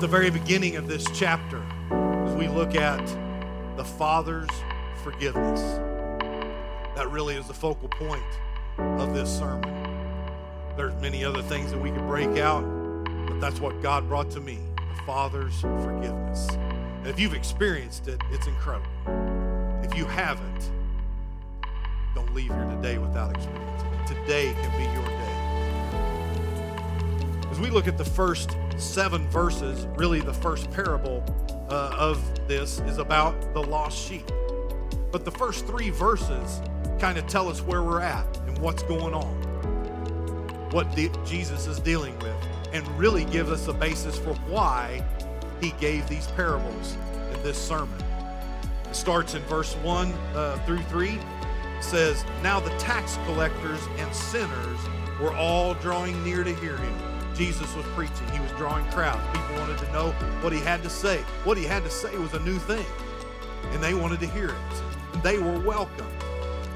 at the very beginning of this chapter as we look at the Father's forgiveness. That really is the focal point of this sermon. There's many other things that we could break out, but that's what God brought to me the Father's forgiveness. And if you've experienced it, it's incredible. If you haven't, don't leave here today without experiencing it. Today can be your day. We look at the first seven verses, really the first parable uh, of this is about the lost sheep. But the first three verses kind of tell us where we're at and what's going on, what de- Jesus is dealing with, and really gives us a basis for why he gave these parables in this sermon. It starts in verse 1 uh, through 3. It says, Now the tax collectors and sinners were all drawing near to hear him. Jesus was preaching. He was drawing crowds. People wanted to know what he had to say. What he had to say was a new thing, and they wanted to hear it. They were welcome.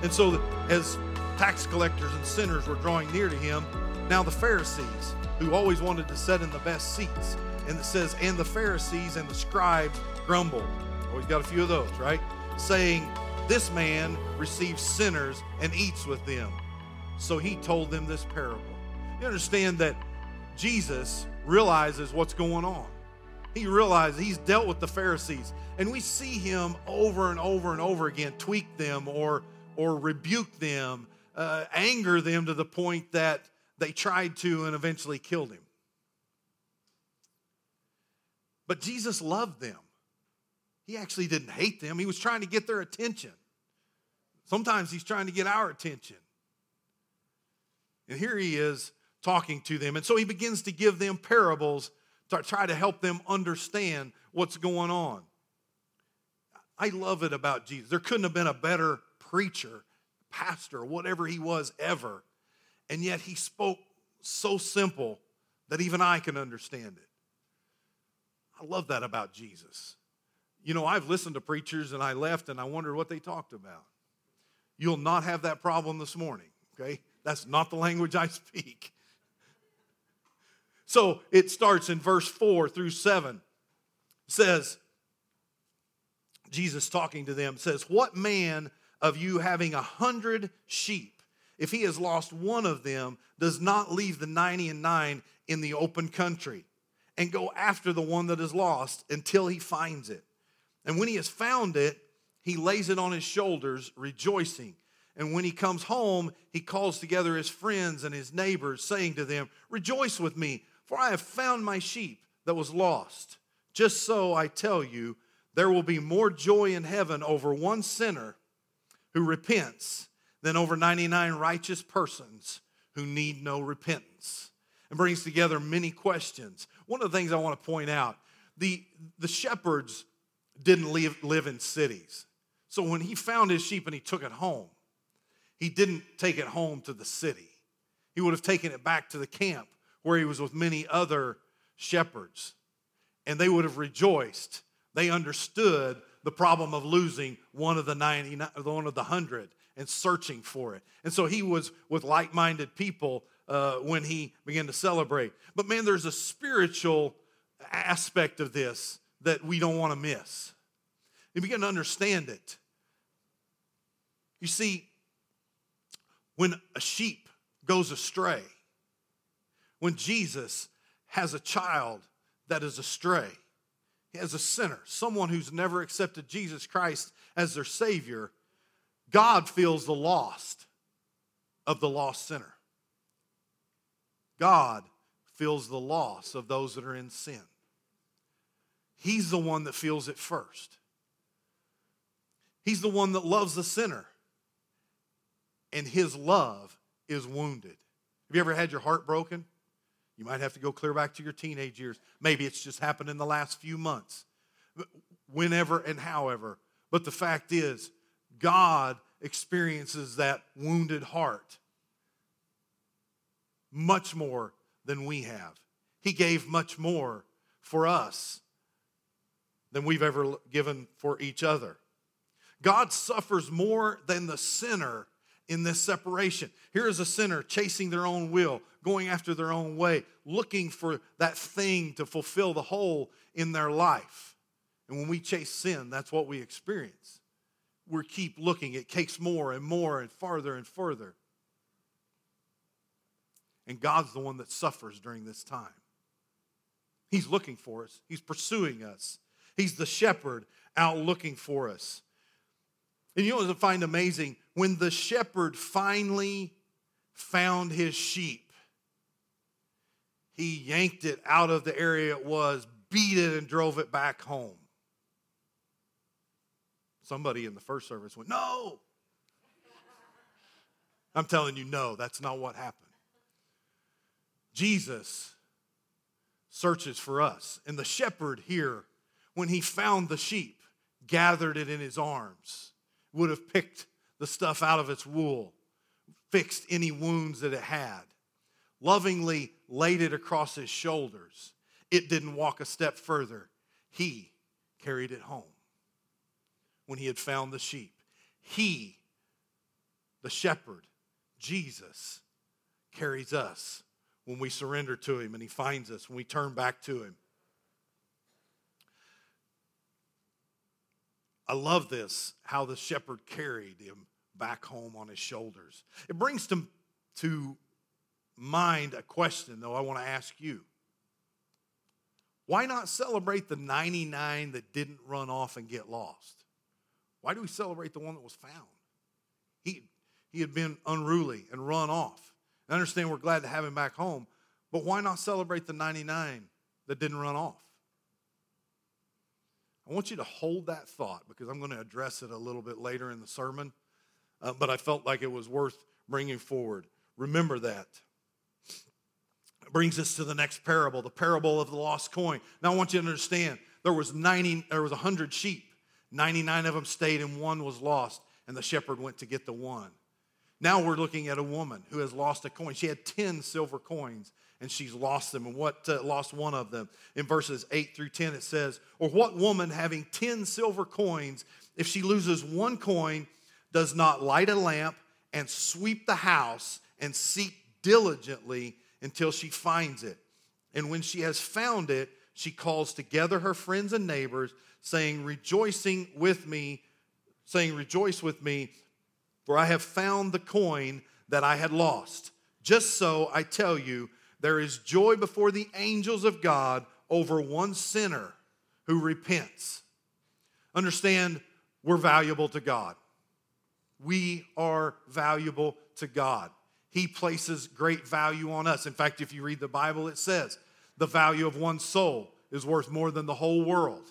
And so, as tax collectors and sinners were drawing near to him, now the Pharisees, who always wanted to sit in the best seats, and it says, and the Pharisees and the scribes grumbled. Always got a few of those, right? Saying, This man receives sinners and eats with them. So he told them this parable. You understand that Jesus realizes what's going on. He realizes he's dealt with the Pharisees, and we see him over and over and over again tweak them or or rebuke them, uh, anger them to the point that they tried to and eventually killed him. But Jesus loved them. He actually didn't hate them. He was trying to get their attention. Sometimes he's trying to get our attention. And here he is talking to them. And so he begins to give them parables to try to help them understand what's going on. I love it about Jesus. There couldn't have been a better preacher, pastor, whatever he was ever. And yet he spoke so simple that even I can understand it. I love that about Jesus. You know, I've listened to preachers and I left and I wondered what they talked about. You'll not have that problem this morning, okay? That's not the language I speak. So it starts in verse 4 through 7. It says, Jesus talking to them says, What man of you having a hundred sheep, if he has lost one of them, does not leave the 90 and 9 in the open country and go after the one that is lost until he finds it? And when he has found it, he lays it on his shoulders, rejoicing. And when he comes home, he calls together his friends and his neighbors, saying to them, Rejoice with me, for I have found my sheep that was lost. Just so I tell you, there will be more joy in heaven over one sinner who repents than over 99 righteous persons who need no repentance. And brings together many questions. One of the things I want to point out the, the shepherds didn't live, live in cities. So when he found his sheep and he took it home, he didn't take it home to the city. He would have taken it back to the camp where he was with many other shepherds. And they would have rejoiced. They understood the problem of losing one of the 99, one of the 100 and searching for it. And so he was with like minded people uh, when he began to celebrate. But man, there's a spiritual aspect of this that we don't want to miss. You begin to understand it. You see, when a sheep goes astray, when Jesus has a child that is astray, has a sinner, someone who's never accepted Jesus Christ as their Savior, God feels the lost of the lost sinner. God feels the loss of those that are in sin. He's the one that feels it first. He's the one that loves the sinner. And his love is wounded. Have you ever had your heart broken? You might have to go clear back to your teenage years. Maybe it's just happened in the last few months. Whenever and however. But the fact is, God experiences that wounded heart much more than we have. He gave much more for us than we've ever given for each other. God suffers more than the sinner in this separation. Here is a sinner chasing their own will, going after their own way, looking for that thing to fulfill the hole in their life. And when we chase sin, that's what we experience. We keep looking, it takes more and more and farther and further. And God's the one that suffers during this time. He's looking for us, He's pursuing us. He's the shepherd out looking for us. And you know what I find amazing? When the shepherd finally found his sheep, he yanked it out of the area it was, beat it, and drove it back home. Somebody in the first service went, No. I'm telling you, no, that's not what happened. Jesus searches for us. And the shepherd here, when he found the sheep, gathered it in his arms, would have picked the stuff out of its wool, fixed any wounds that it had, lovingly laid it across his shoulders. It didn't walk a step further. He carried it home when he had found the sheep. He, the shepherd, Jesus, carries us when we surrender to him and he finds us, when we turn back to him. I love this, how the shepherd carried him back home on his shoulders. It brings to, to mind a question, though, I want to ask you. Why not celebrate the 99 that didn't run off and get lost? Why do we celebrate the one that was found? He, he had been unruly and run off. I understand we're glad to have him back home, but why not celebrate the 99 that didn't run off? I want you to hold that thought because I'm going to address it a little bit later in the sermon, uh, but I felt like it was worth bringing forward. Remember that. It brings us to the next parable, the parable of the lost coin. Now I want you to understand there was 90 there was 100 sheep. 99 of them stayed and one was lost and the shepherd went to get the one. Now we're looking at a woman who has lost a coin. She had 10 silver coins and she's lost them. And what uh, lost one of them? In verses 8 through 10, it says, Or what woman having 10 silver coins, if she loses one coin, does not light a lamp and sweep the house and seek diligently until she finds it? And when she has found it, she calls together her friends and neighbors, saying, Rejoicing with me, saying, Rejoice with me, for I have found the coin that I had lost. Just so I tell you, there is joy before the angels of God over one sinner who repents. Understand, we're valuable to God. We are valuable to God. He places great value on us. In fact, if you read the Bible, it says the value of one soul is worth more than the whole world.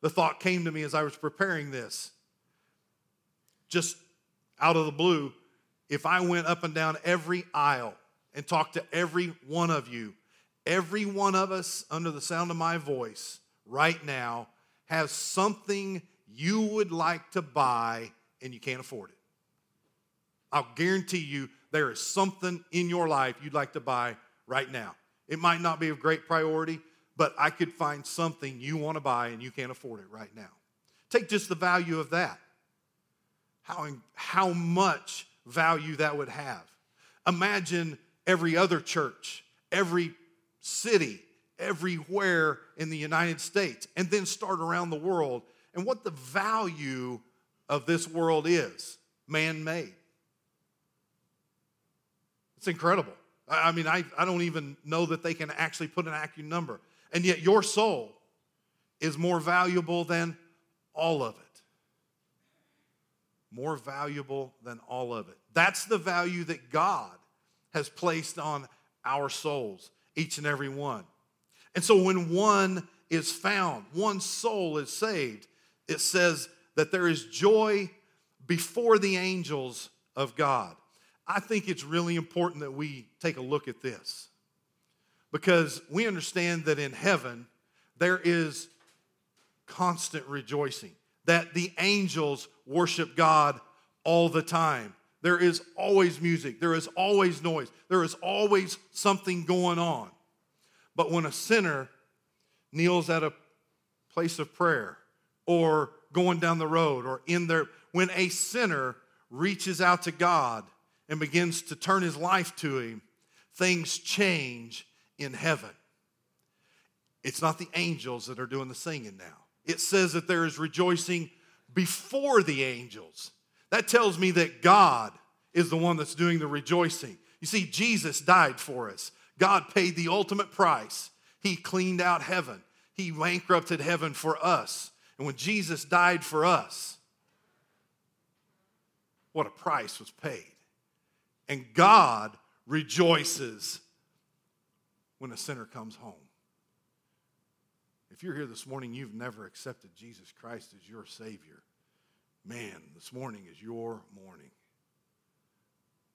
The thought came to me as I was preparing this. Just out of the blue, if I went up and down every aisle and talk to every one of you. Every one of us, under the sound of my voice right now, has something you would like to buy and you can't afford it. I'll guarantee you there is something in your life you'd like to buy right now. It might not be of great priority, but I could find something you want to buy and you can't afford it right now. Take just the value of that. How, how much value that would have. Imagine every other church, every city, everywhere in the United States, and then start around the world and what the value of this world is man made. It's incredible. I mean, I, I don't even know that they can actually put an accurate number. And yet, your soul is more valuable than all of it. More valuable than all of it. That's the value that God has placed on our souls, each and every one. And so when one is found, one soul is saved, it says that there is joy before the angels of God. I think it's really important that we take a look at this because we understand that in heaven there is constant rejoicing, that the angels worship God all the time. There is always music, there is always noise, there is always something going on. But when a sinner kneels at a place of prayer or going down the road or in there, when a sinner reaches out to God and begins to turn his life to him, things change in heaven. It's not the angels that are doing the singing now. It says that there is rejoicing before the angels. That tells me that God is the one that's doing the rejoicing. You see, Jesus died for us. God paid the ultimate price. He cleaned out heaven, He bankrupted heaven for us. And when Jesus died for us, what a price was paid. And God rejoices when a sinner comes home. If you're here this morning, you've never accepted Jesus Christ as your Savior, man, this morning is your morning.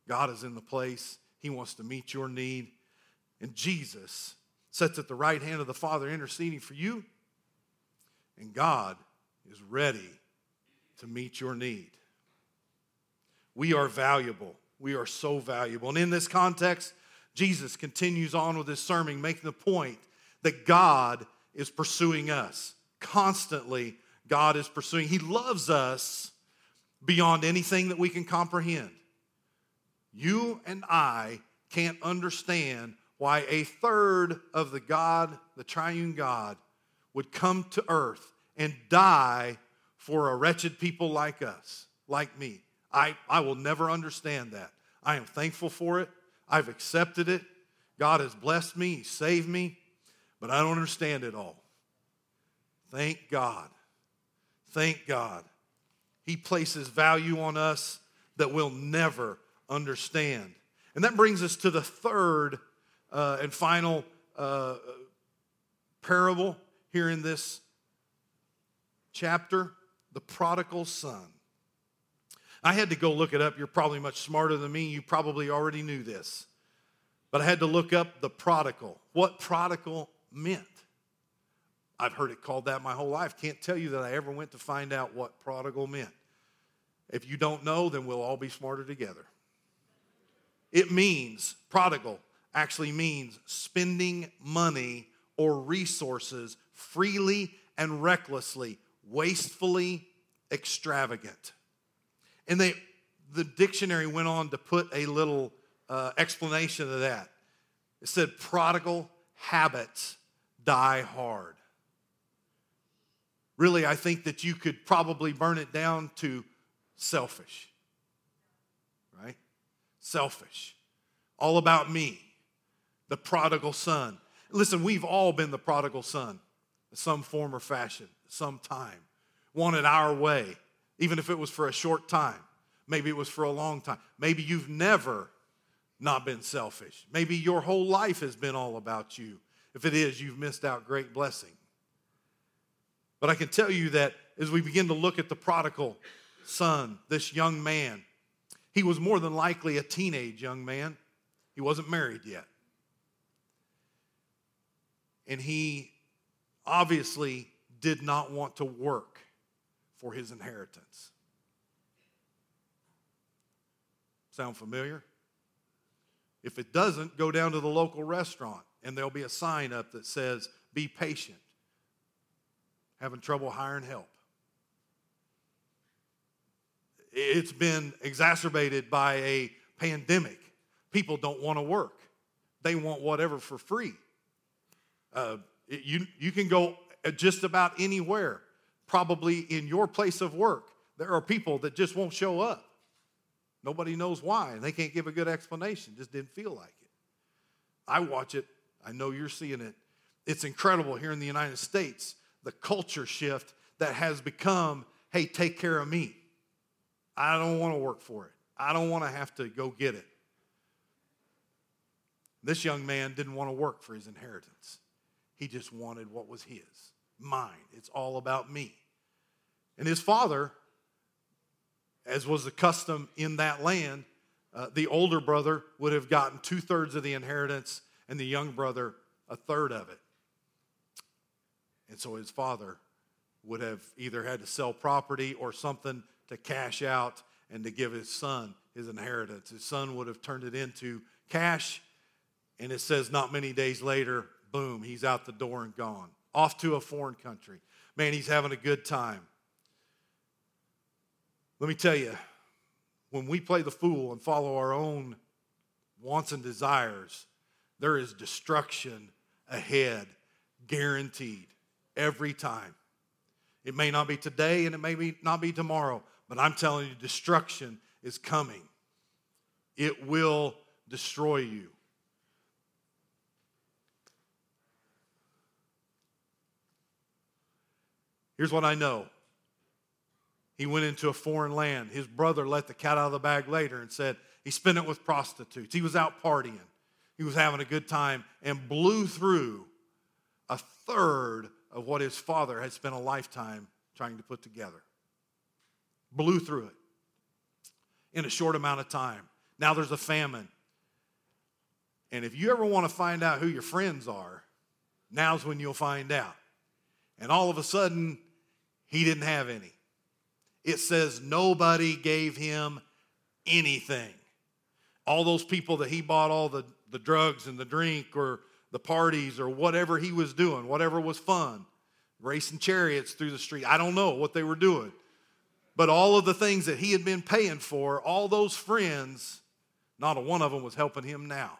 God is in the place, He wants to meet your need, and Jesus sits at the right hand of the Father interceding for you, and God is ready to meet your need. We are valuable. We are so valuable. And in this context, Jesus continues on with his sermon, making the point that God is pursuing us. Constantly, God is pursuing. He loves us beyond anything that we can comprehend. You and I can't understand why a third of the God, the triune God, would come to earth and die for a wretched people like us, like me. I, I will never understand that. I am thankful for it. I've accepted it. God has blessed me, He saved me, but I don't understand it all. Thank God. Thank God. He places value on us that we'll never understand. And that brings us to the third uh, and final uh, parable here in this chapter the prodigal son. I had to go look it up. You're probably much smarter than me. You probably already knew this. But I had to look up the prodigal, what prodigal meant. I've heard it called that my whole life. Can't tell you that I ever went to find out what prodigal meant. If you don't know, then we'll all be smarter together. It means, prodigal actually means spending money or resources freely and recklessly, wastefully extravagant. And they, the dictionary went on to put a little uh, explanation of that. It said, prodigal habits die hard. Really, I think that you could probably burn it down to selfish, right? Selfish. All about me, the prodigal son. Listen, we've all been the prodigal son in some form or fashion, some time. Wanted our way, even if it was for a short time. Maybe it was for a long time. Maybe you've never not been selfish. Maybe your whole life has been all about you. If it is, you've missed out great blessing. But I can tell you that as we begin to look at the prodigal son, this young man, he was more than likely a teenage young man. He wasn't married yet. And he obviously did not want to work for his inheritance. Sound familiar? If it doesn't, go down to the local restaurant and there'll be a sign up that says, Be patient. Having trouble hiring help. It's been exacerbated by a pandemic. People don't want to work, they want whatever for free. Uh, you, you can go just about anywhere, probably in your place of work. There are people that just won't show up. Nobody knows why, and they can't give a good explanation. Just didn't feel like it. I watch it. I know you're seeing it. It's incredible here in the United States, the culture shift that has become hey, take care of me. I don't want to work for it, I don't want to have to go get it. This young man didn't want to work for his inheritance, he just wanted what was his mine. It's all about me. And his father as was the custom in that land, uh, the older brother would have gotten two thirds of the inheritance and the young brother a third of it. And so his father would have either had to sell property or something to cash out and to give his son his inheritance. His son would have turned it into cash, and it says not many days later, boom, he's out the door and gone, off to a foreign country. Man, he's having a good time. Let me tell you, when we play the fool and follow our own wants and desires, there is destruction ahead, guaranteed, every time. It may not be today and it may be, not be tomorrow, but I'm telling you, destruction is coming. It will destroy you. Here's what I know. He went into a foreign land. His brother let the cat out of the bag later and said he spent it with prostitutes. He was out partying. He was having a good time and blew through a third of what his father had spent a lifetime trying to put together. Blew through it in a short amount of time. Now there's a famine. And if you ever want to find out who your friends are, now's when you'll find out. And all of a sudden, he didn't have any. It says nobody gave him anything. All those people that he bought all the, the drugs and the drink or the parties or whatever he was doing, whatever was fun, racing chariots through the street. I don't know what they were doing. But all of the things that he had been paying for, all those friends, not a one of them was helping him now.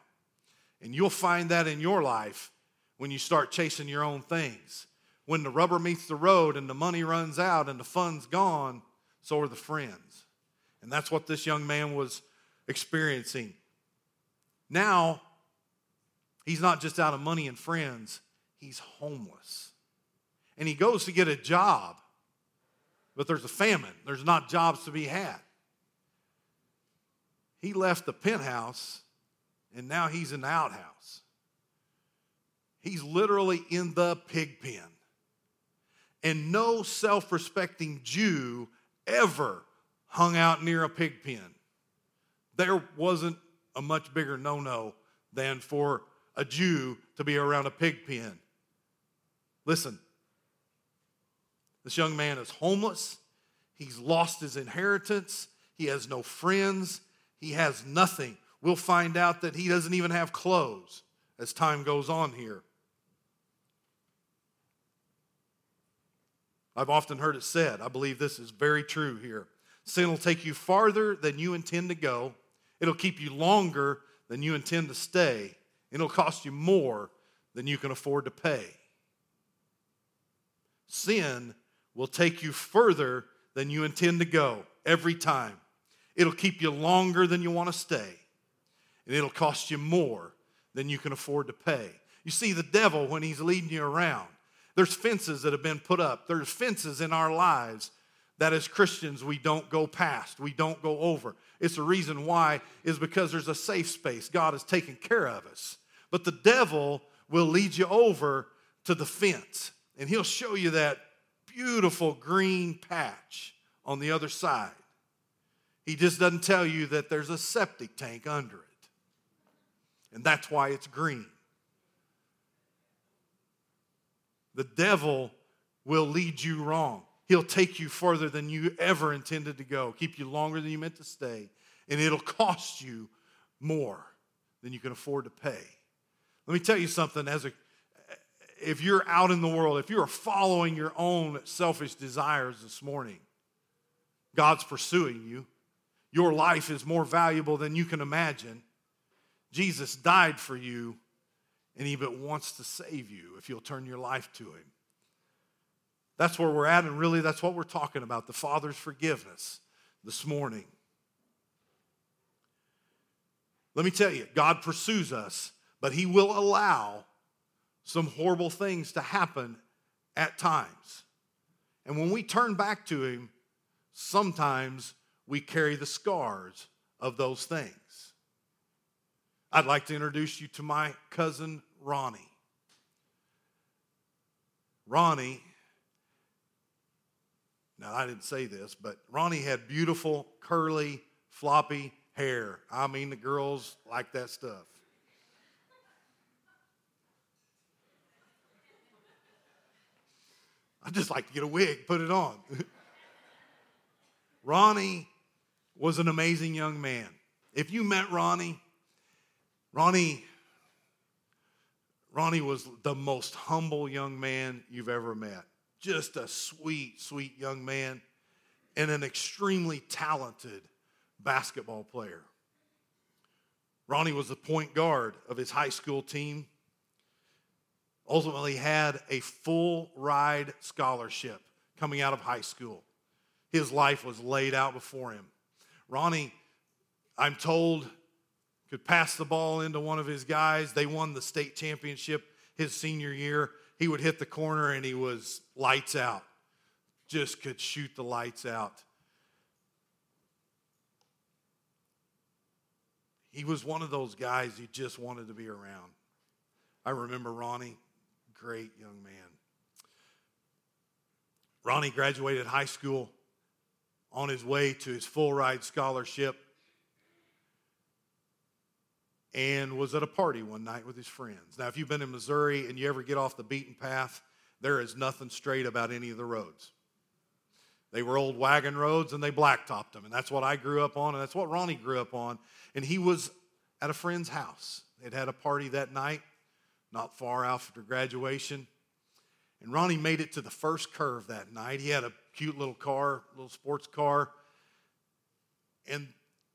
And you'll find that in your life when you start chasing your own things. When the rubber meets the road and the money runs out and the fun's gone, so are the friends. And that's what this young man was experiencing. Now, he's not just out of money and friends, he's homeless. And he goes to get a job but there's a famine. There's not jobs to be had. He left the penthouse and now he's in the outhouse. He's literally in the pig pen. And no self respecting Jew ever hung out near a pig pen. There wasn't a much bigger no no than for a Jew to be around a pig pen. Listen, this young man is homeless. He's lost his inheritance. He has no friends. He has nothing. We'll find out that he doesn't even have clothes as time goes on here. I've often heard it said, I believe this is very true here. Sin will take you farther than you intend to go, it'll keep you longer than you intend to stay, it'll cost you more than you can afford to pay. Sin will take you further than you intend to go every time. It'll keep you longer than you want to stay, and it'll cost you more than you can afford to pay. You see, the devil, when he's leading you around, there's fences that have been put up, there's fences in our lives that as Christians we don't go past, we don't go over. It's the reason why is because there's a safe space. God has taken care of us. But the devil will lead you over to the fence, and he'll show you that beautiful green patch on the other side. He just doesn't tell you that there's a septic tank under it. And that's why it's green. The devil will lead you wrong. He'll take you further than you ever intended to go, keep you longer than you meant to stay, and it'll cost you more than you can afford to pay. Let me tell you something as a if you're out in the world, if you're following your own selfish desires this morning, God's pursuing you. Your life is more valuable than you can imagine. Jesus died for you, and He but wants to save you if you'll turn your life to Him. That's where we're at, and really that's what we're talking about the Father's forgiveness this morning. Let me tell you, God pursues us, but He will allow some horrible things to happen at times. And when we turn back to Him, sometimes we carry the scars of those things. I'd like to introduce you to my cousin Ronnie. Ronnie, now I didn't say this, but Ronnie had beautiful, curly, floppy hair. I mean, the girls like that stuff. I'd just like to get a wig, put it on. Ronnie was an amazing young man. If you met Ronnie, Ronnie, Ronnie was the most humble young man you've ever met. Just a sweet, sweet young man and an extremely talented basketball player. Ronnie was the point guard of his high school team. Ultimately, had a full ride scholarship coming out of high school. His life was laid out before him. Ronnie, I'm told, could pass the ball into one of his guys. They won the state championship his senior year. He would hit the corner and he was lights out. Just could shoot the lights out. He was one of those guys you just wanted to be around. I remember Ronnie, great young man. Ronnie graduated high school on his way to his full ride scholarship and was at a party one night with his friends. Now, if you've been in Missouri and you ever get off the beaten path, there is nothing straight about any of the roads. They were old wagon roads and they blacktopped them. And that's what I grew up on, and that's what Ronnie grew up on. And he was at a friend's house. They'd had a party that night, not far after graduation. And Ronnie made it to the first curve that night. He had a cute little car, little sports car. And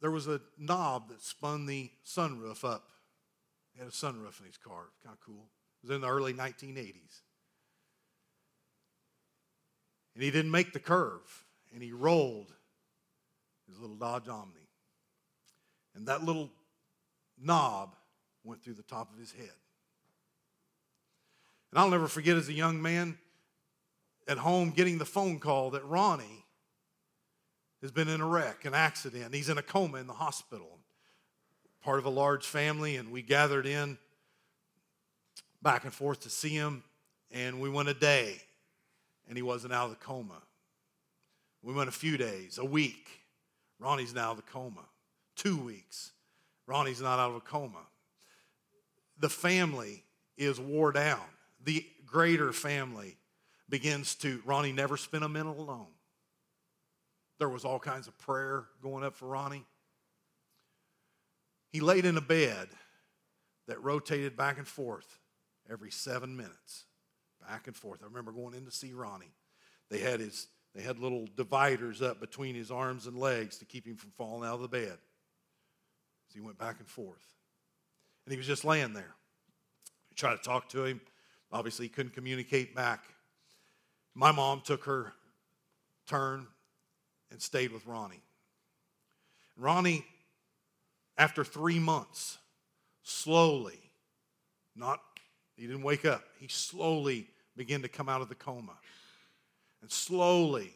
there was a knob that spun the sunroof up. He had a sunroof in his car. Kind of cool. It was in the early 1980s. And he didn't make the curve, and he rolled his little Dodge Omni. And that little knob went through the top of his head. And I'll never forget as a young man at home getting the phone call that Ronnie has been in a wreck, an accident. He's in a coma in the hospital. Part of a large family, and we gathered in back and forth to see him, and we went a day, and he wasn't out of the coma. We went a few days, a week. Ronnie's now out of the coma. Two weeks. Ronnie's not out of a coma. The family is wore down. The greater family begins to, Ronnie never spent a minute alone. There was all kinds of prayer going up for Ronnie. He laid in a bed that rotated back and forth every seven minutes, back and forth. I remember going in to see Ronnie. They had his they had little dividers up between his arms and legs to keep him from falling out of the bed. So he went back and forth. And he was just laying there. I tried to talk to him. Obviously, he couldn't communicate back. My mom took her turn and stayed with Ronnie. Ronnie, after three months, slowly, not, he didn't wake up, he slowly began to come out of the coma. And slowly,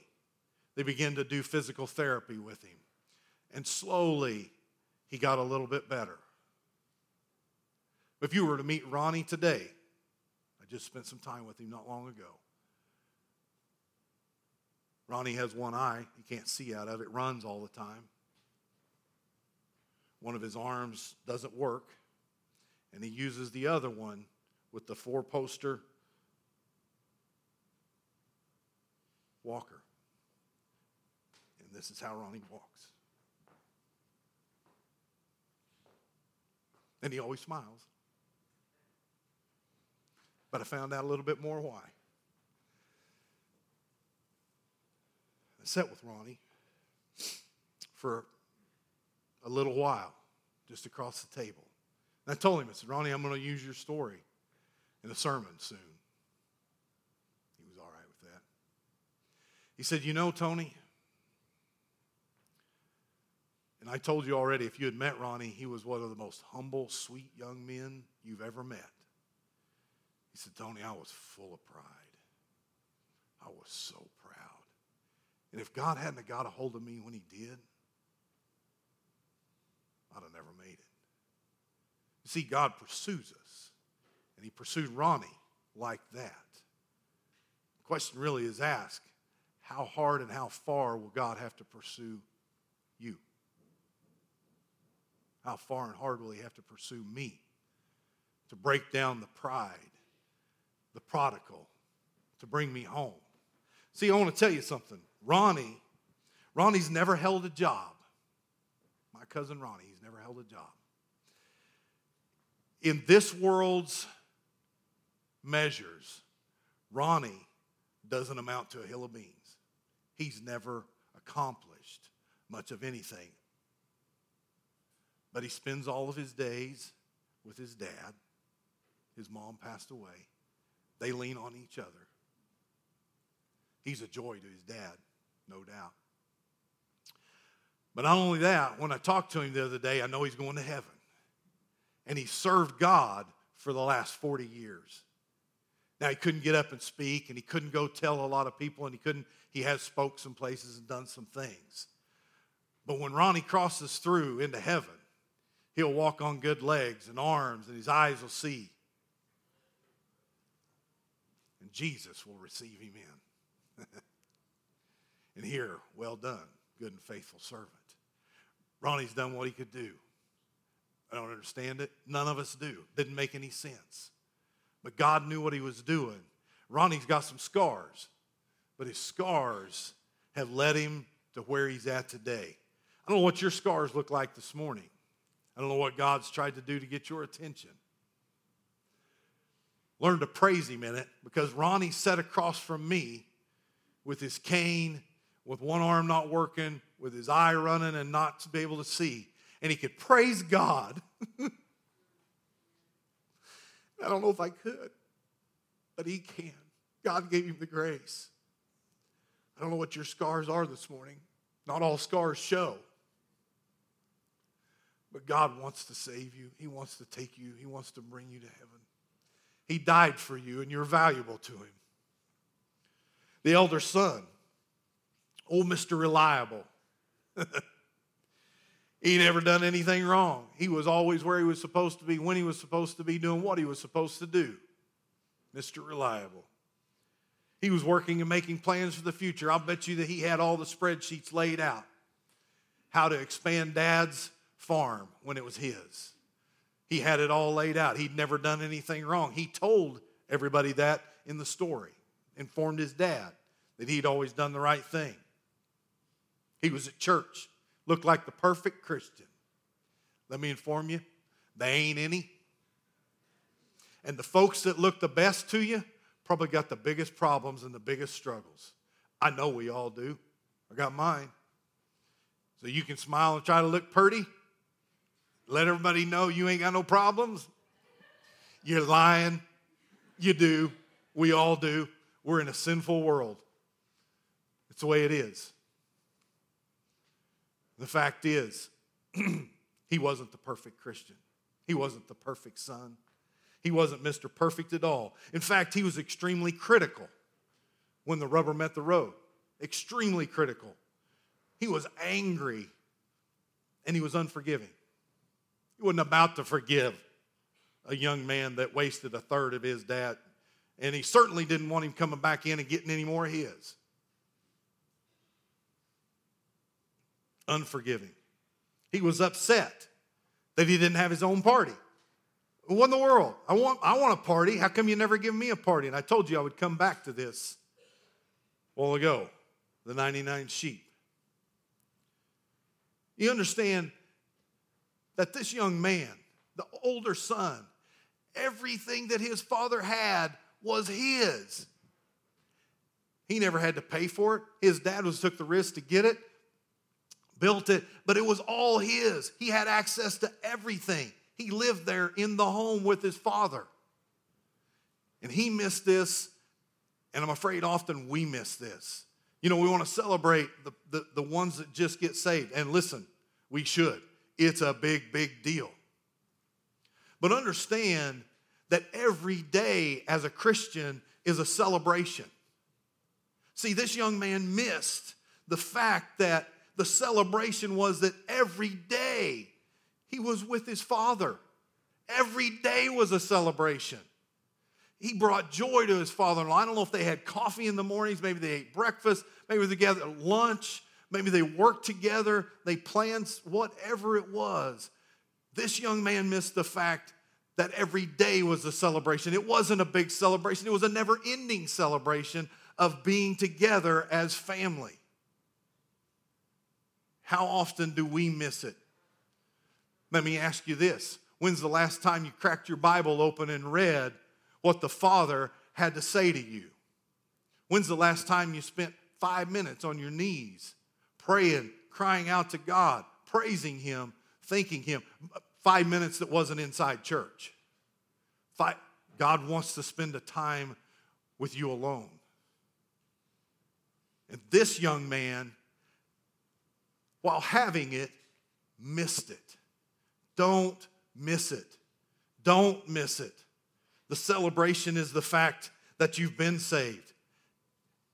they began to do physical therapy with him. And slowly, he got a little bit better. If you were to meet Ronnie today, I just spent some time with him not long ago. Ronnie has one eye, he can't see out of it, runs all the time. One of his arms doesn't work, and he uses the other one with the four poster walker. And this is how Ronnie walks. And he always smiles. But I found out a little bit more why. Sat with Ronnie for a little while, just across the table. And I told him, I said, Ronnie, I'm going to use your story in a sermon soon. He was all right with that. He said, You know, Tony, and I told you already, if you had met Ronnie, he was one of the most humble, sweet young men you've ever met. He said, Tony, I was full of pride. I was so proud. And if God hadn't got a hold of me when he did, I'd have never made it. You see, God pursues us. And he pursued Ronnie like that. The question really is asked, how hard and how far will God have to pursue you? How far and hard will he have to pursue me? To break down the pride, the prodigal, to bring me home. See, I want to tell you something. Ronnie, Ronnie's never held a job. My cousin Ronnie, he's never held a job. In this world's measures, Ronnie doesn't amount to a hill of beans. He's never accomplished much of anything But he spends all of his days with his dad. His mom passed away. They lean on each other. He's a joy to his dad, no doubt. But not only that, when I talked to him the other day, I know he's going to heaven. And he served God for the last 40 years. Now he couldn't get up and speak, and he couldn't go tell a lot of people, and he couldn't, he has spoke some places and done some things. But when Ronnie crosses through into heaven, he'll walk on good legs and arms, and his eyes will see. And Jesus will receive him in. and here, well done, good and faithful servant. Ronnie's done what he could do. I don't understand it. None of us do. Didn't make any sense. But God knew what he was doing. Ronnie's got some scars, but his scars have led him to where he's at today. I don't know what your scars look like this morning. I don't know what God's tried to do to get your attention. Learn to praise him in it because Ronnie sat across from me with his cane, with one arm not working, with his eye running and not to be able to see. And he could praise God. I don't know if I could, but he can. God gave him the grace. I don't know what your scars are this morning. Not all scars show. But God wants to save you. He wants to take you. He wants to bring you to heaven. He died for you, and you're valuable to Him. The elder son, old Mr. Reliable. he never done anything wrong. He was always where he was supposed to be, when he was supposed to be, doing what he was supposed to do. Mr. Reliable. He was working and making plans for the future. I'll bet you that he had all the spreadsheets laid out. How to expand dad's farm when it was his. He had it all laid out. He'd never done anything wrong. He told everybody that in the story, informed his dad that he'd always done the right thing. He was at church, looked like the perfect Christian. Let me inform you, they ain't any. And the folks that look the best to you probably got the biggest problems and the biggest struggles. I know we all do. I got mine. So you can smile and try to look pretty, let everybody know you ain't got no problems. You're lying. You do. We all do. We're in a sinful world. It's the way it is. The fact is, he wasn't the perfect Christian. He wasn't the perfect son. He wasn't Mr. Perfect at all. In fact, he was extremely critical when the rubber met the road. Extremely critical. He was angry and he was unforgiving. He wasn't about to forgive a young man that wasted a third of his dad. And he certainly didn't want him coming back in and getting any more of his. Unforgiving. He was upset that he didn't have his own party. What in the world? I want, I want a party. How come you never give me a party? And I told you I would come back to this a while ago the 99 sheep. You understand that this young man, the older son, everything that his father had was his. He never had to pay for it. His dad was took the risk to get it, built it, but it was all his. He had access to everything. He lived there in the home with his father. And he missed this, and I'm afraid often we miss this. You know, we want to celebrate the, the, the ones that just get saved. And listen, we should. It's a big, big deal. But understand that every day as a Christian is a celebration. See, this young man missed the fact that the celebration was that every day he was with his father. Every day was a celebration. He brought joy to his father in law. I don't know if they had coffee in the mornings, maybe they ate breakfast, maybe they gathered lunch, Maybe they worked together, they planned whatever it was. This young man missed the fact that every day was a celebration. It wasn't a big celebration, it was a never ending celebration of being together as family. How often do we miss it? Let me ask you this When's the last time you cracked your Bible open and read what the Father had to say to you? When's the last time you spent five minutes on your knees praying, crying out to God, praising Him, thanking Him. Five minutes that wasn't inside church. Five, God wants to spend a time with you alone. And this young man, while having it, missed it. Don't miss it. Don't miss it. The celebration is the fact that you've been saved.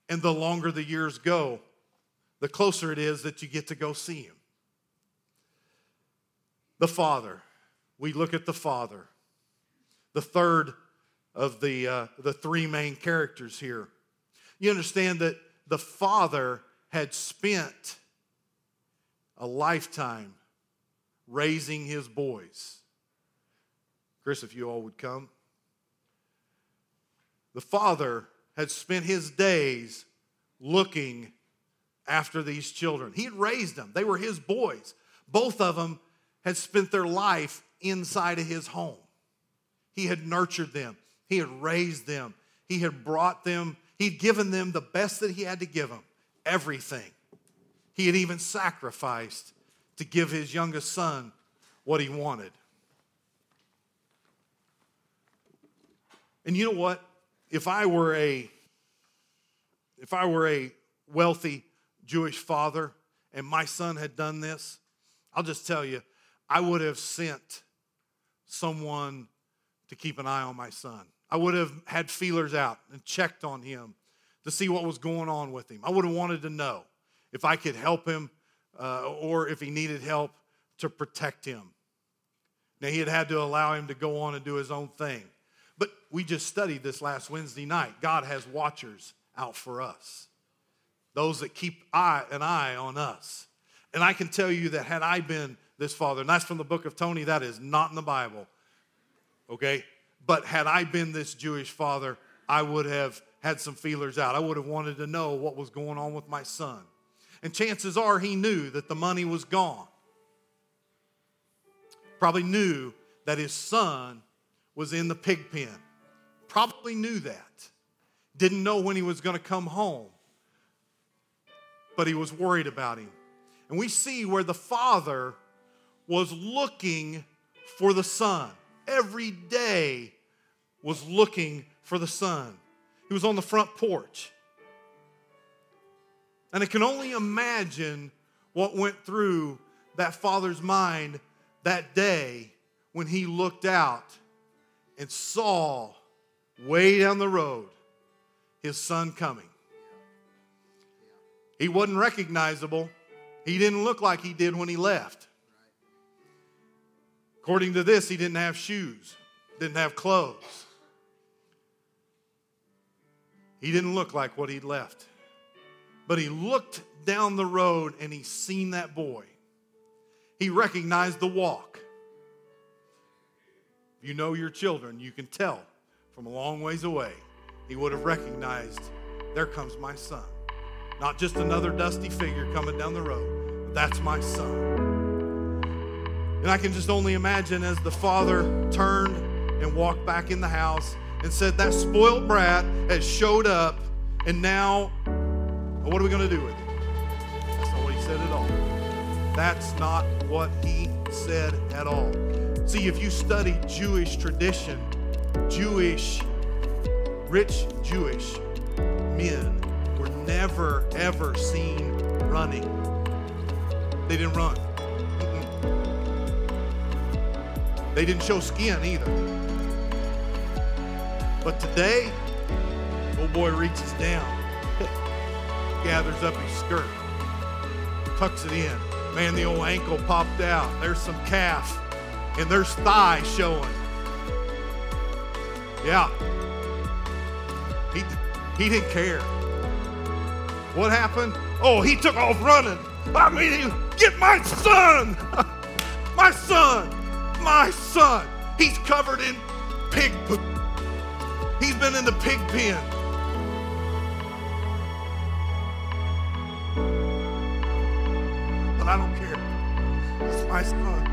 And the longer the years go, the closer it is that you get to go see him. The Father. We look at the Father. The third of the, uh, the three main characters here. You understand that the Father had spent a lifetime raising his boys. Chris, if you all would come. The father had spent his days looking after these children. He had raised them, they were his boys. Both of them had spent their life inside of his home. He had nurtured them, he had raised them, he had brought them, he'd given them the best that he had to give them everything. He had even sacrificed to give his youngest son what he wanted. And you know what? If I were a if I were a wealthy Jewish father and my son had done this, I'll just tell you, I would have sent someone to keep an eye on my son. I would have had feelers out and checked on him to see what was going on with him. I would have wanted to know if I could help him uh, or if he needed help to protect him. Now, he had had to allow him to go on and do his own thing. But we just studied this last Wednesday night. God has watchers out for us, those that keep eye, an eye on us. And I can tell you that had I been this father, and that's from the book of Tony, that is not in the Bible, okay? But had I been this Jewish father, I would have had some feelers out. I would have wanted to know what was going on with my son. And chances are he knew that the money was gone. Probably knew that his son was in the pig pen. Probably knew that. Didn't know when he was going to come home. But he was worried about him. And we see where the father was looking for the son. Every day was looking for the son. He was on the front porch. And I can only imagine what went through that father's mind that day when he looked out and saw way down the road his son coming. He wasn't recognizable. He didn't look like he did when he left. According to this, he didn't have shoes, didn't have clothes. He didn't look like what he'd left. But he looked down the road and he seen that boy. He recognized the walk. You know your children, you can tell from a long ways away. He would have recognized, there comes my son. Not just another dusty figure coming down the road, but that's my son. And I can just only imagine as the father turned and walked back in the house and said, That spoiled brat has showed up, and now what are we going to do with it? That's not what he said at all. That's not what he said at all. See, if you study Jewish tradition, Jewish, rich Jewish men were never, ever seen running. They didn't run. Mm-mm. They didn't show skin either. But today, old boy reaches down, gathers up his skirt, tucks it in. Man, the old ankle popped out. There's some calf and there's thigh showing. Yeah. He, he didn't care. What happened? Oh, he took off running. I mean, get my son! my son! My son! He's covered in pig poop. He's been in the pig pen. I don't care. It's my son.